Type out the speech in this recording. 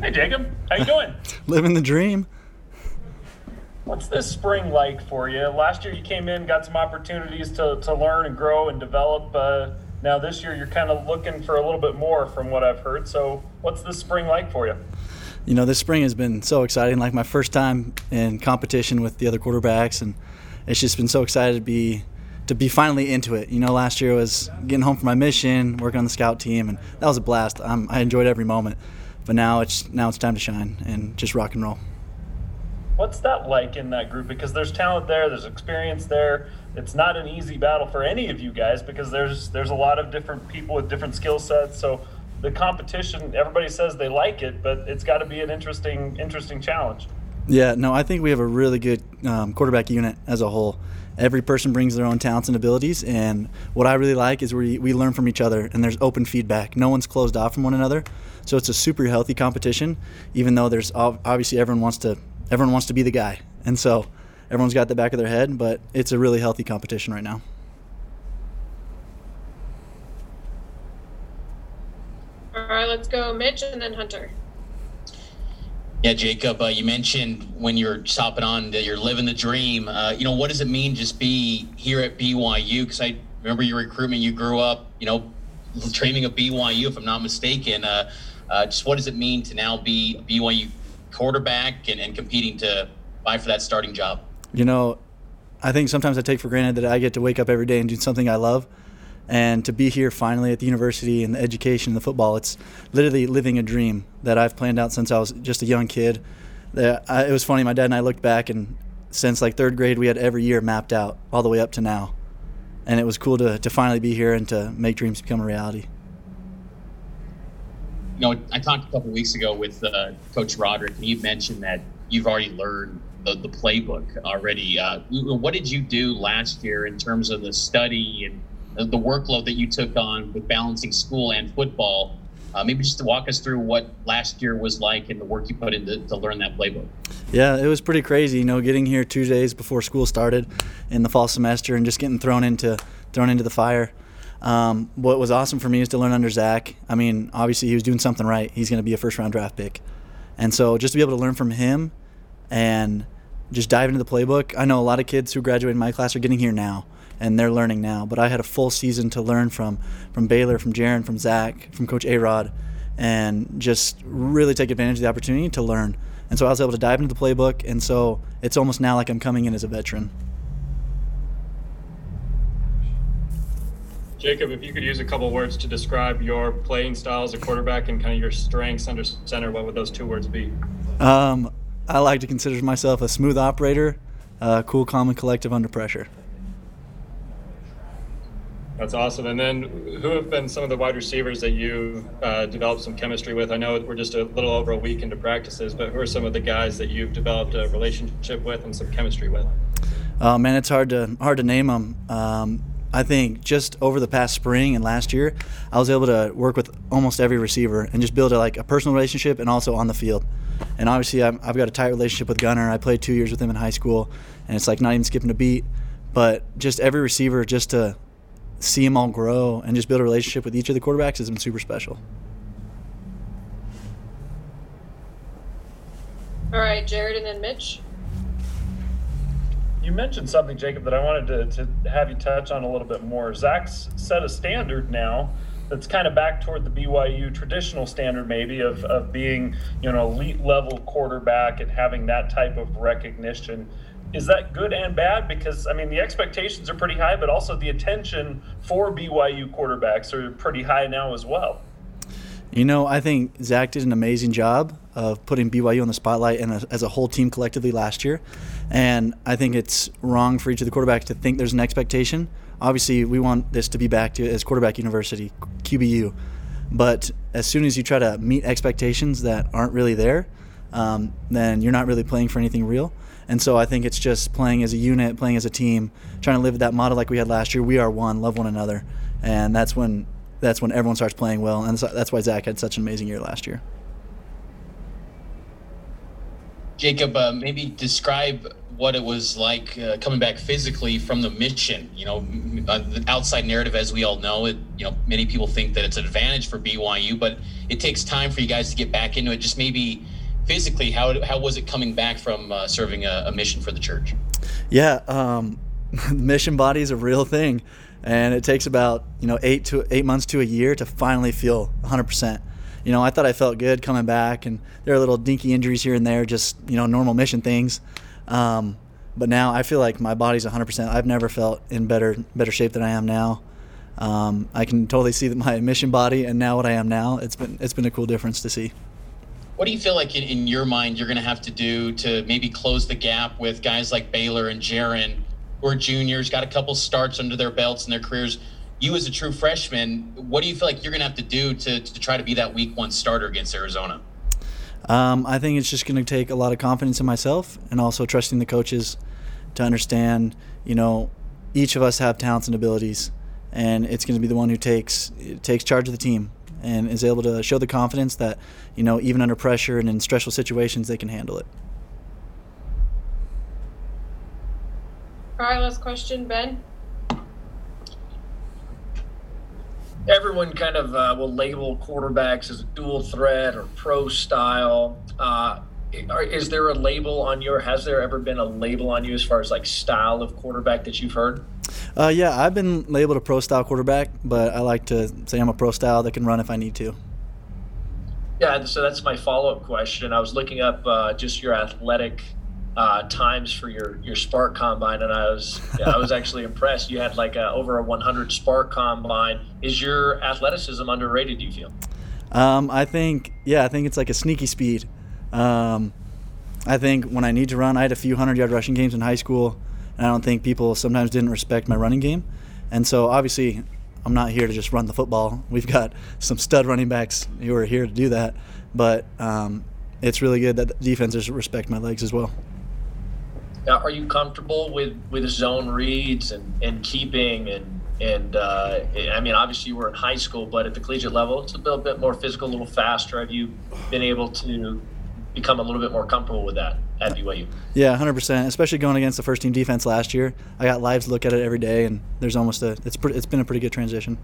Hey, Jacob. How you doing? Living the dream. What's this spring like for you? Last year you came in, got some opportunities to, to learn and grow and develop. Uh, now this year you're kind of looking for a little bit more from what I've heard. So what's this spring like for you? You know, this spring has been so exciting. Like my first time in competition with the other quarterbacks, and it's just been so excited to be to be finally into it. You know, last year was getting home from my mission, working on the scout team, and that was a blast. Um, I enjoyed every moment. But now it's now it's time to shine and just rock and roll. What's that like in that group? Because there's talent there, there's experience there. It's not an easy battle for any of you guys because there's there's a lot of different people with different skill sets. So the competition, everybody says they like it, but it's got to be an interesting interesting challenge. Yeah, no, I think we have a really good um, quarterback unit as a whole. Every person brings their own talents and abilities, and what I really like is we, we learn from each other, and there's open feedback. No one's closed off from one another, so it's a super healthy competition. Even though there's obviously everyone wants to everyone wants to be the guy, and so everyone's got the back of their head, but it's a really healthy competition right now. All right, let's go, Mitch, and then Hunter. Yeah, Jacob, uh, you mentioned when you're stopping on that you're living the dream. Uh, you know, what does it mean just be here at BYU? Because I remember your recruitment. You grew up, you know, training at BYU, if I'm not mistaken. Uh, uh, just what does it mean to now be BYU quarterback and, and competing to vie for that starting job? You know, I think sometimes I take for granted that I get to wake up every day and do something I love and to be here finally at the university and the education and the football it's literally living a dream that i've planned out since i was just a young kid. It was funny my dad and i looked back and since like third grade we had every year mapped out all the way up to now. And it was cool to, to finally be here and to make dreams become a reality. You know i talked a couple weeks ago with uh, coach roderick and you mentioned that you've already learned the, the playbook already. Uh, what did you do last year in terms of the study and the workload that you took on with balancing school and football. Uh, maybe just to walk us through what last year was like and the work you put in to, to learn that playbook. Yeah, it was pretty crazy. You know, getting here two days before school started in the fall semester and just getting thrown into thrown into the fire. Um, what was awesome for me is to learn under Zach. I mean, obviously he was doing something right. He's going to be a first round draft pick, and so just to be able to learn from him and just dive into the playbook. I know a lot of kids who graduated my class are getting here now and they're learning now. But I had a full season to learn from from Baylor, from Jaren, from Zach, from Coach Arod, and just really take advantage of the opportunity to learn. And so I was able to dive into the playbook, and so it's almost now like I'm coming in as a veteran. Jacob, if you could use a couple words to describe your playing style as a quarterback and kind of your strengths under center, what would those two words be? Um, I like to consider myself a smooth operator, uh, cool, calm, and collective under pressure. That's awesome. And then, who have been some of the wide receivers that you uh, developed some chemistry with? I know we're just a little over a week into practices, but who are some of the guys that you've developed a relationship with and some chemistry with? Oh man, it's hard to hard to name them. Um, I think just over the past spring and last year, I was able to work with almost every receiver and just build a, like a personal relationship and also on the field. And obviously, i have got a tight relationship with Gunner. I played two years with him in high school, and it's like not even skipping a beat. But just every receiver, just to see them all grow and just build a relationship with each of the quarterbacks has been super special. All right, Jared and then Mitch. You mentioned something, Jacob, that I wanted to, to have you touch on a little bit more. Zach's set a standard now that's kind of back toward the BYU traditional standard, maybe of, of being you know elite level quarterback and having that type of recognition is that good and bad? Because I mean, the expectations are pretty high, but also the attention for BYU quarterbacks are pretty high now as well. You know, I think Zach did an amazing job of putting BYU on the spotlight and as a whole team collectively last year. And I think it's wrong for each of the quarterbacks to think there's an expectation. Obviously, we want this to be back to as quarterback university, QBU. But as soon as you try to meet expectations that aren't really there, um, then you're not really playing for anything real. And so I think it's just playing as a unit, playing as a team, trying to live that model like we had last year. We are one, love one another, and that's when that's when everyone starts playing well, and that's why Zach had such an amazing year last year. Jacob, uh, maybe describe what it was like uh, coming back physically from the mission. You know, uh, the outside narrative, as we all know, it. You know, many people think that it's an advantage for BYU, but it takes time for you guys to get back into it. Just maybe physically, how how was it coming back from uh, serving a, a, mission for the church? Yeah, um, mission body is a real thing, and it takes about you know eight to eight months to a year to finally feel 100 percent you know, I thought I felt good coming back, and there are little dinky injuries here and there, just you know, normal mission things. Um, but now I feel like my body's 100%. I've never felt in better better shape than I am now. Um, I can totally see that my mission body and now what I am now. It's been it's been a cool difference to see. What do you feel like in, in your mind you're going to have to do to maybe close the gap with guys like Baylor and Jaren, who are juniors, got a couple starts under their belts in their careers? You as a true freshman, what do you feel like you're going to have to do to, to try to be that week one starter against Arizona? Um, I think it's just going to take a lot of confidence in myself and also trusting the coaches to understand, you know, each of us have talents and abilities, and it's going to be the one who takes takes charge of the team and is able to show the confidence that, you know, even under pressure and in stressful situations, they can handle it. All right, last question, Ben. everyone kind of uh, will label quarterbacks as a dual threat or pro style. Uh, is there a label on your? Has there ever been a label on you as far as like style of quarterback that you've heard? Uh, yeah, I've been labeled a pro style quarterback, but I like to say I'm a pro style that can run if I need to. Yeah, so that's my follow up question. I was looking up uh, just your athletic uh, times for your your SPARQ Combine, and I was I was actually impressed. You had like a, over a 100 SPARQ Combine. Is your athleticism underrated? Do you feel? Um, I think yeah, I think it's like a sneaky speed. Um, I think when I need to run, I had a few hundred yard rushing games in high school, and I don't think people sometimes didn't respect my running game. And so obviously, I'm not here to just run the football. We've got some stud running backs who are here to do that, but um, it's really good that the defenses respect my legs as well. Now, are you comfortable with with zone reads and and keeping and and uh, I mean, obviously you were in high school, but at the collegiate level, it's a little bit more physical, a little faster. Have you been able to become a little bit more comfortable with that at BYU? Yeah, hundred percent. Especially going against the first team defense last year, I got live to look at it every day, and there's almost a it's pre- it's been a pretty good transition.